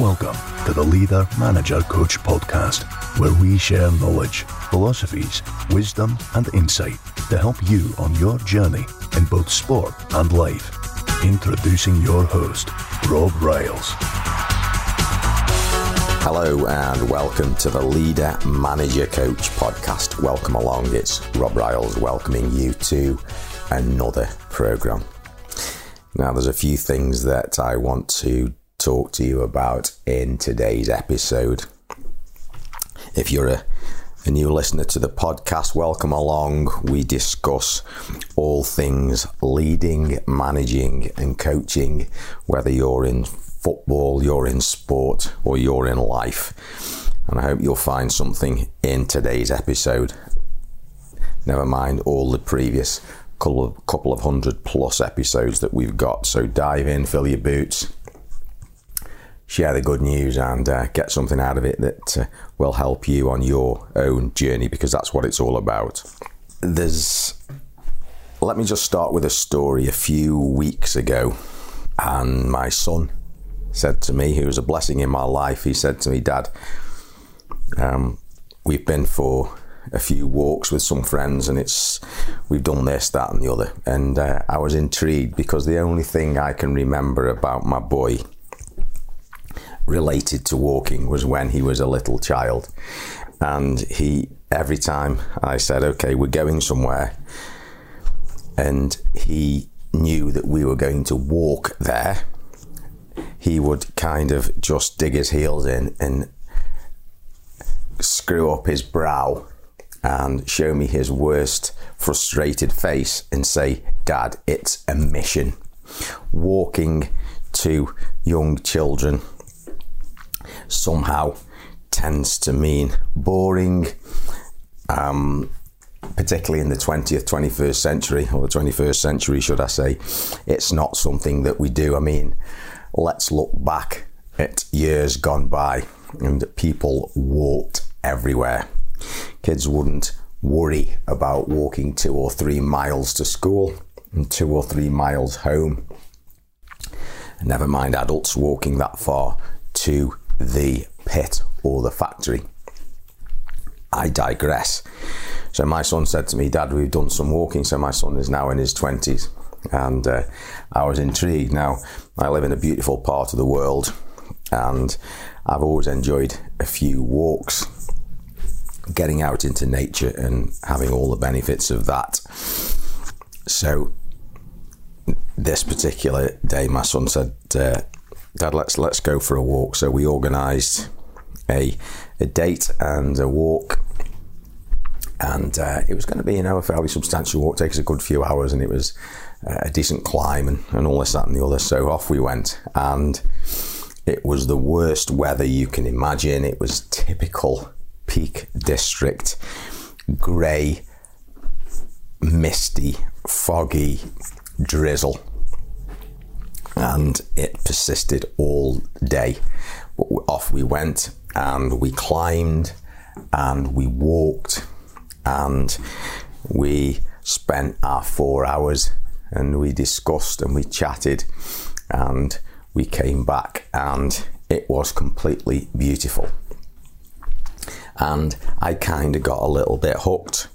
Welcome to the Leader Manager Coach podcast, where we share knowledge, philosophies, wisdom, and insight to help you on your journey in both sport and life. Introducing your host, Rob Ryles. Hello and welcome to the Leader Manager Coach podcast. Welcome along. It's Rob Ryles welcoming you to another program. Now, there's a few things that I want to talk to you about in today's episode. If you're a, a new listener to the podcast, welcome along. We discuss all things leading, managing, and coaching, whether you're in football, you're in sport, or you're in life. And I hope you'll find something in today's episode. Never mind all the previous couple of, couple of hundred plus episodes that we've got. So dive in, fill your boots, share the good news, and uh, get something out of it that uh, will help you on your own journey because that's what it's all about. There's. Let me just start with a story. A few weeks ago, and my son said to me, who was a blessing in my life, he said to me, Dad, um, we've been for a few walks with some friends and it's we've done this that and the other and uh, i was intrigued because the only thing i can remember about my boy related to walking was when he was a little child and he every time i said okay we're going somewhere and he knew that we were going to walk there he would kind of just dig his heels in and screw up his brow and show me his worst frustrated face and say, Dad, it's a mission. Walking to young children somehow tends to mean boring, um, particularly in the 20th, 21st century, or the 21st century, should I say. It's not something that we do. I mean, let's look back at years gone by and people walked everywhere kids wouldn't worry about walking two or three miles to school and two or three miles home. Never mind adults walking that far to the pit or the factory. I digress. So my son said to me, Dad, we've done some walking. So my son is now in his 20s. And uh, I was intrigued. Now, I live in a beautiful part of the world and I've always enjoyed a few walks getting out into nature and having all the benefits of that. So this particular day, my son said, uh, "Dad, let's let's go for a walk." So we organised a a date and a walk, and uh, it was going to be you know a fairly substantial walk, take us a good few hours, and it was uh, a decent climb and, and all this that and the other. So off we went, and it was the worst weather you can imagine. It was typical Peak District, grey, misty, foggy drizzle. And it persisted all day. Off we went and we climbed and we walked and we spent our four hours and we discussed and we chatted and we came back and it was completely beautiful and I kind of got a little bit hooked.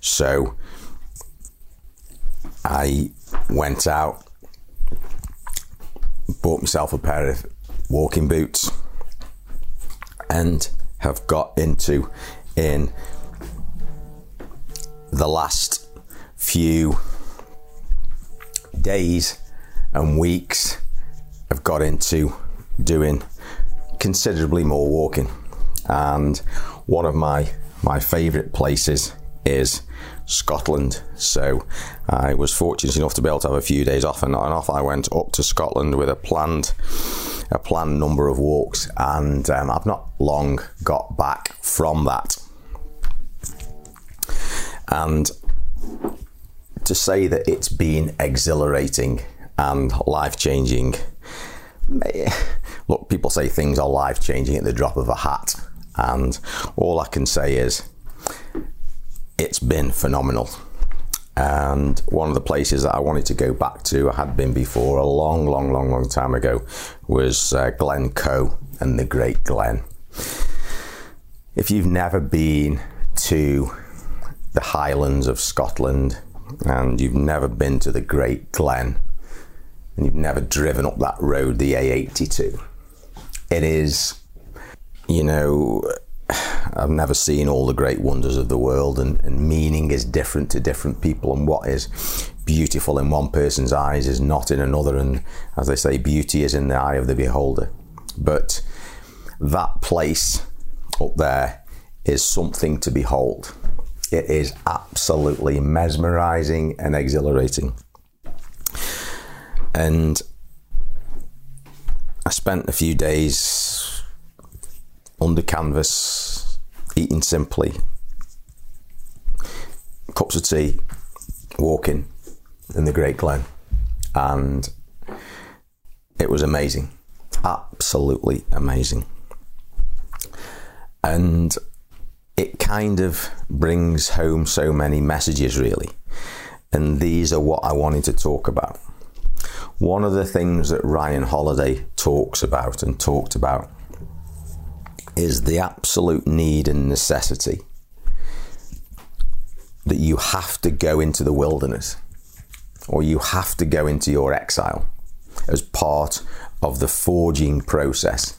So I went out, bought myself a pair of walking boots, and have got into in the last few days and weeks have got into doing considerably more walking. And one of my my favourite places is Scotland. So I was fortunate enough to be able to have a few days off, and, and off I went up to Scotland with a planned a planned number of walks, and um, I've not long got back from that. And to say that it's been exhilarating and life changing. Look, people say things are life changing at the drop of a hat. And all I can say is it's been phenomenal. And one of the places that I wanted to go back to, I had been before a long, long, long, long time ago, was uh, Glencoe and the Great Glen. If you've never been to the Highlands of Scotland and you've never been to the Great Glen and you've never driven up that road, the A82, it is, you know, I've never seen all the great wonders of the world, and, and, meaning is different to different people, and what is beautiful in one person's eyes is not in another. And as they say, beauty is in the eye of the beholder. But that place up there is something to behold. It is absolutely mesmerizing and exhilarating. And I spent a few days under canvas, eating simply, cups of tea, walking in the Great Glen, and it was amazing, absolutely amazing. And it kind of brings home so many messages, really. And these are what I wanted to talk about. One of the things that Ryan Holiday talks about and talked about is the absolute need and necessity that you have to go into the wilderness or you have to go into your exile as part of the forging process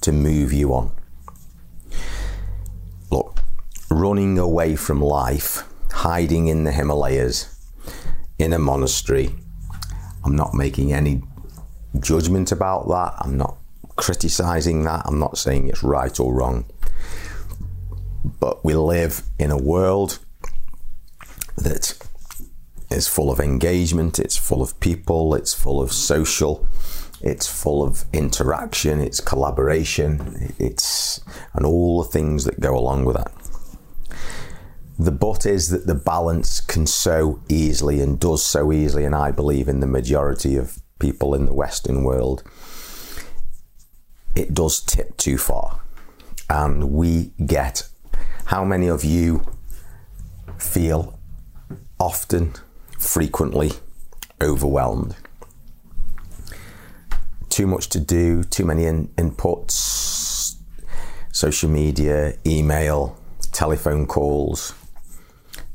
to move you on. Look, running away from life, hiding in the Himalayas, in a monastery, I'm not making any judgment about that. I'm not criticizing that. I'm not saying it's right or wrong. But we live in a world that is full of engagement, it's full of people, it's full of social, it's full of interaction, it's collaboration, it's and all the things that go along with that. The but is that the balance can so easily and does so easily, and I believe in the majority of people in the Western world, it does tip too far. And we get how many of you feel often, frequently overwhelmed? Too much to do, too many in- inputs, social media, email, telephone calls,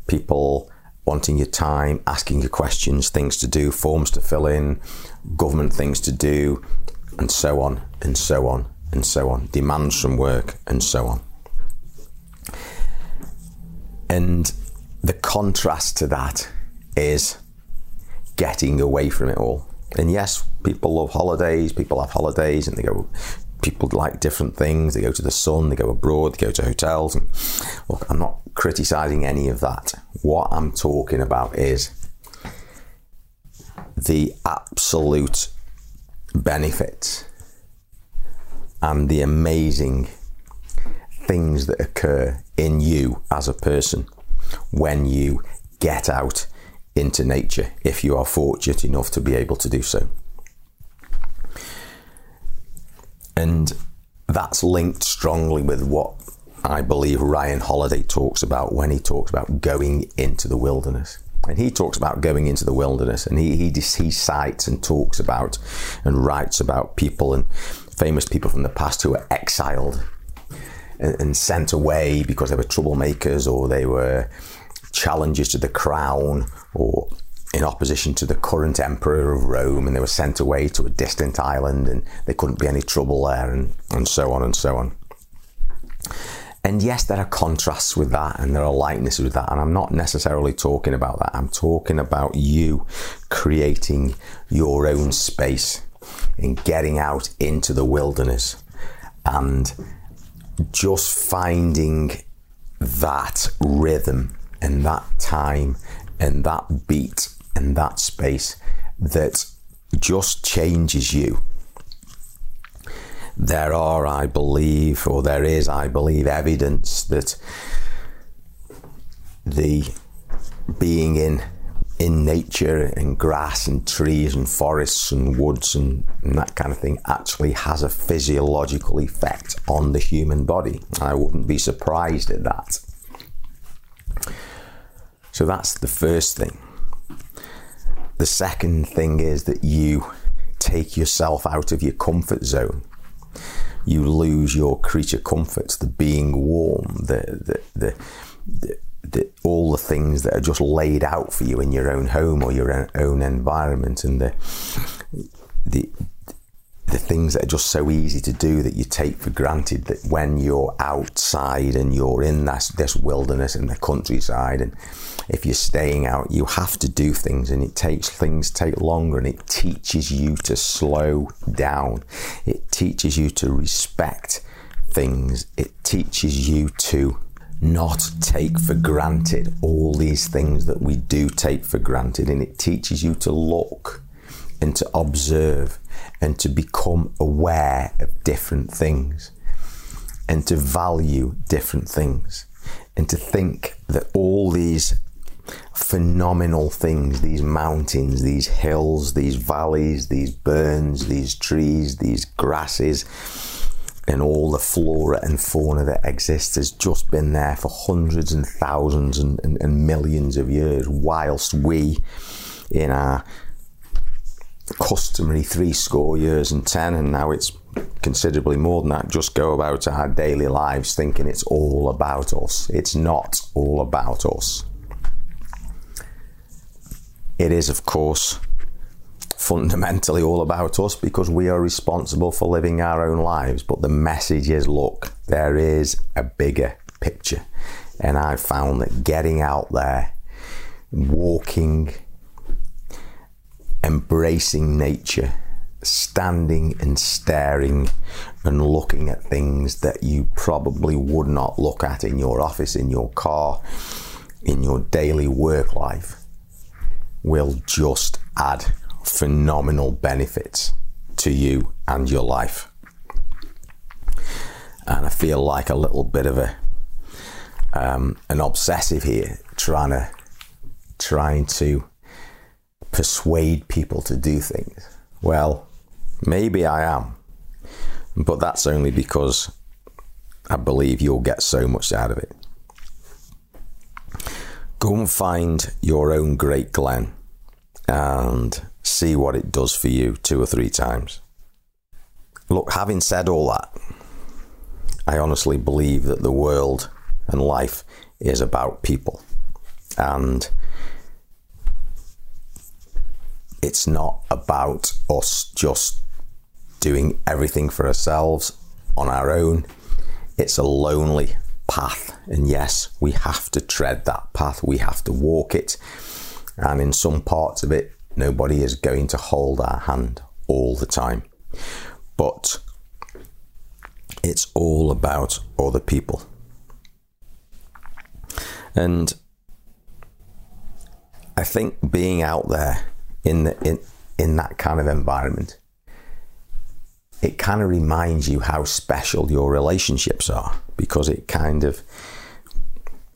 people wanting your time, asking you questions, things to do, forms to fill in, government things to do, and so on, and so on, and so on, demands from work, and so on. And the contrast to that is getting away from it all. And yes, people love holidays, people have holidays, and they go people like different things. They go to the sun, they go abroad, they go to hotels. And look, I'm not criticizing any of that. What I'm talking about is the absolute benefits and the amazing things that occur in you as a person when you get out into nature, if you are fortunate enough to be able to do so. And that's linked strongly with what I believe Ryan Holiday talks about when he talks about going into the wilderness. And he talks about going into the wilderness and he, he, he cites and talks about and writes about people and famous people from the past who were exiled and, and sent away because they were troublemakers or they were challenges to the crown or in opposition to the current emperor of Rome, and they were sent away to a distant island, and there couldn't be any trouble there, and, and so on and so on. And yes, there are contrasts with that, and there are likenesses with that, and I'm not necessarily talking about that. I'm talking about you creating your own space and getting out into the wilderness and just finding that rhythm and that time and that beat and that space that just changes you. There are, I believe, or there is, I believe, evidence that the being in in nature and grass and trees and forests and woods and, and, that kind of thing actually has a physiological effect on the human body. I wouldn't be surprised at that. So that's the first thing. The second thing is that you take yourself out of your comfort zone. You lose your creature comforts, the being warm, the the the, the, all the things that are just laid out for you in your own home or your own environment, and the the the things that are just so easy to do that you take for granted that when you're outside and you're in this, this wilderness and the countryside and if you're staying out you have to do things and it takes things take longer and it teaches you to slow down. It teaches you to respect things. It teaches you to not take for granted all these things that we do take for granted and it teaches you to look and to observe and to become aware of different things and to value different things and to think that all these phenomenal things these mountains, these hills, these valleys, these burns, these trees, these grasses, and all the flora and fauna that exists has just been there for hundreds and thousands and, and, and millions of years, whilst we, in our customary three score years and ten, and now it's considerably more than that, just go about our daily lives thinking it's all about us. It's not all about us. It is, of course, fundamentally all about us because we are responsible for living our own lives. But the message is look, there is a bigger picture. And I found that getting out there, walking, embracing nature, standing and staring and looking at things that you probably would not look at in your office, in your car, in your daily work life, will just add phenomenal benefits to you and your life. And I feel like a little bit of a um, an obsessive here, trying to trying to persuade people to do things. Well, maybe I am, but that's only because I believe you'll get so much out of it. Go and find your own great glen and see what it does for you two or three times. Look, having said all that, I honestly believe that the world and life is about people. And it's not about us just doing everything for ourselves on our own. It's a lonely path. And yes, we have to tread that path, we have to walk it. And in some parts of it, nobody is going to hold our hand all the time. But it's all about other people. And I think being out there in the, in in that kind of environment, it kind of reminds you how special your relationships are because it kind of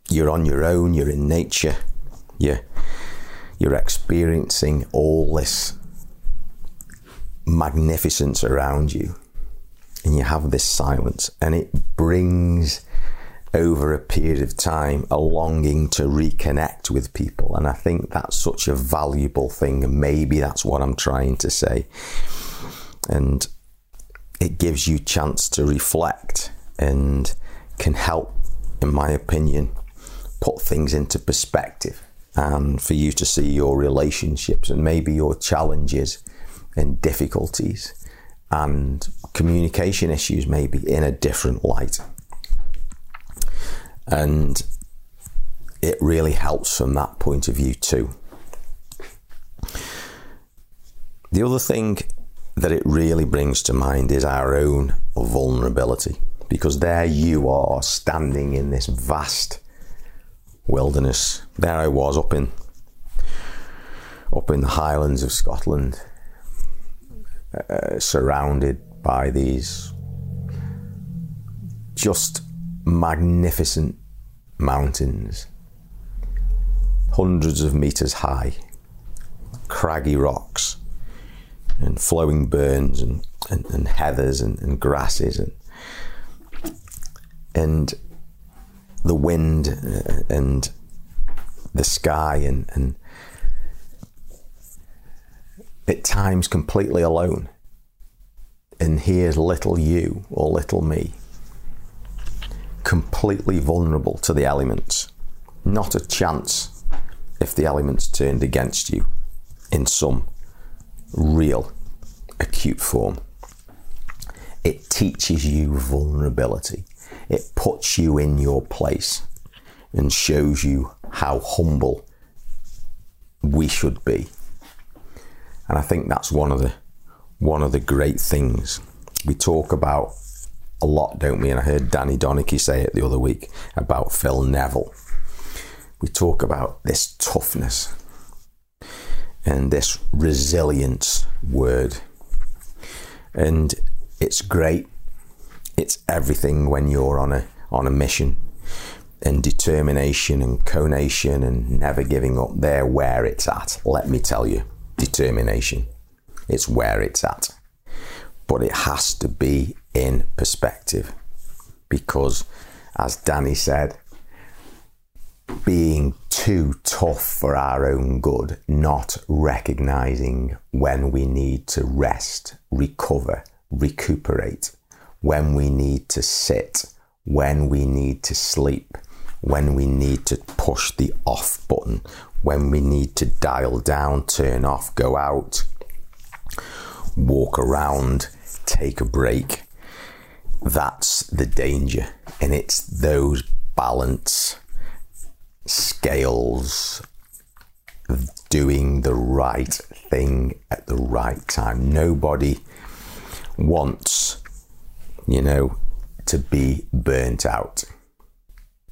you're on your own, you're in nature, you you're experiencing all this magnificence around you, and you have this silence, and it brings over a period of time a longing to reconnect with people. And I think that's such a valuable thing. And maybe that's what I'm trying to say. And it gives you chance to reflect and can help, in my opinion, put things into perspective and for you to see your relationships and maybe your challenges and difficulties and communication issues maybe in a different light and it really helps from that point of view too. The other thing that it really brings to mind is our own vulnerability because there you are standing in this vast wilderness. There I was up in up in the Highlands of Scotland, uh, surrounded by these just magnificent mountains, hundreds of meters high, craggy rocks, and flowing burns and, and, and heathers and, and grasses and and the wind uh, and the sky and, and at times completely alone. And here's little you or little me, completely vulnerable to the elements. Not a chance if the elements turned against you in some real acute form. It teaches you vulnerability. It puts you in your place and shows you how humble we should be. And I think that's one of the one of the great things we talk about a lot, don't we? And I heard Danny Donachie say it the other week about Phil Neville. We talk about this toughness and this resilience word. And it's great. It's everything when you're on a on a mission. And determination and conation and never giving up. There where it's at, let me tell you. Determination. It's where it's at. But it has to be in perspective. Because as Danny said, being too tough for our own good, not recognizing when we need to rest, recover, recuperate, when we need to sit, when we need to sleep, when we need to push the off button, when we need to dial down, turn off, go out, walk around, take a break. That's the danger. And it's those balance scales doing the right thing at the right time. Nobody wants, you know, to be burnt out.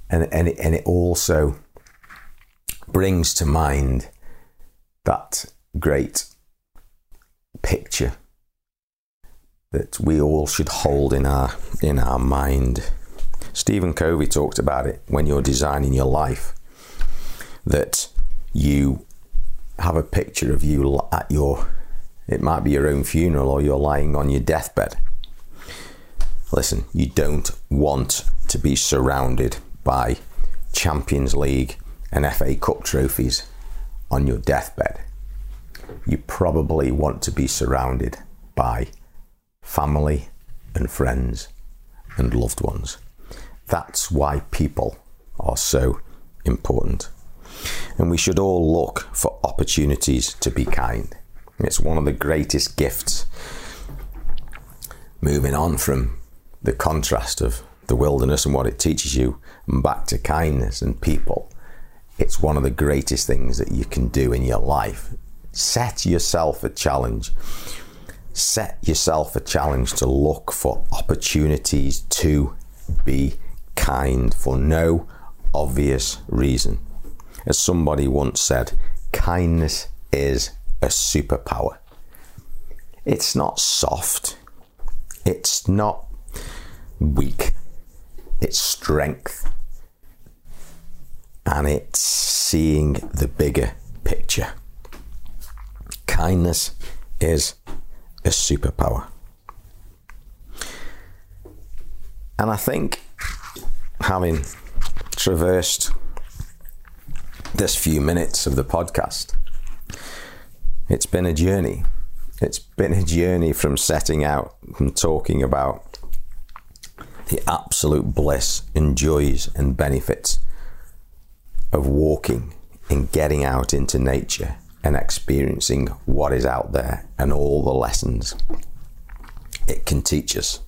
And, and, it, and it also brings to mind that great picture that we all should hold in our in our mind. Stephen Covey talked about it when you're designing your life that you have a picture of you at your it might be your own funeral or you're lying on your deathbed. Listen, you don't want to be surrounded by Champions League and FA Cup trophies on your deathbed. You probably want to be surrounded by family and friends and loved ones. That's why people are so important. And we should all look for opportunities to be kind. It's one of the greatest gifts. Moving on from the contrast of the wilderness and what it teaches you, and back to kindness and people, it's one of the greatest things that you can do in your life. Set yourself a challenge. Set yourself a challenge to look for opportunities to be kind for no obvious reason. As somebody once said, kindness is a superpower. It's not soft, it's not weak, it's strength. And it's seeing the bigger picture. Kindness is a superpower. And I think having traversed this few minutes of the podcast. It's been a journey. It's been a journey from setting out and talking about the absolute bliss and joys and benefits of walking and getting out into nature and experiencing what is out there and all the lessons it can teach us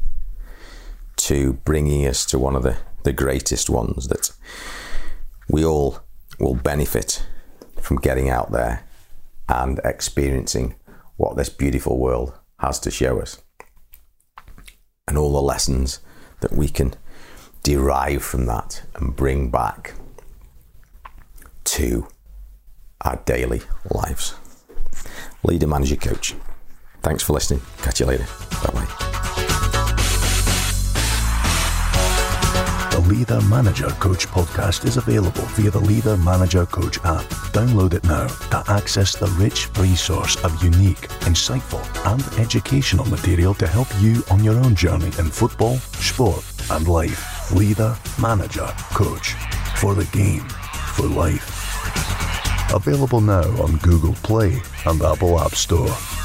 to bringing us to one of the, the greatest ones that we all will benefit from getting out there and experiencing what this beautiful world has to show us. And all the lessons that we can derive from that and bring back to our daily lives. Leader, manager, coach. Thanks for listening. Catch you later. Bye bye. The Leader Manager Coach podcast is available via the Leader Manager Coach app. Download it now to access the rich resource of unique, insightful, and educational material to help you on your own journey in football, sport, and life. Leader Manager Coach. For the game, for life. Available now on Google Play and Apple App Store.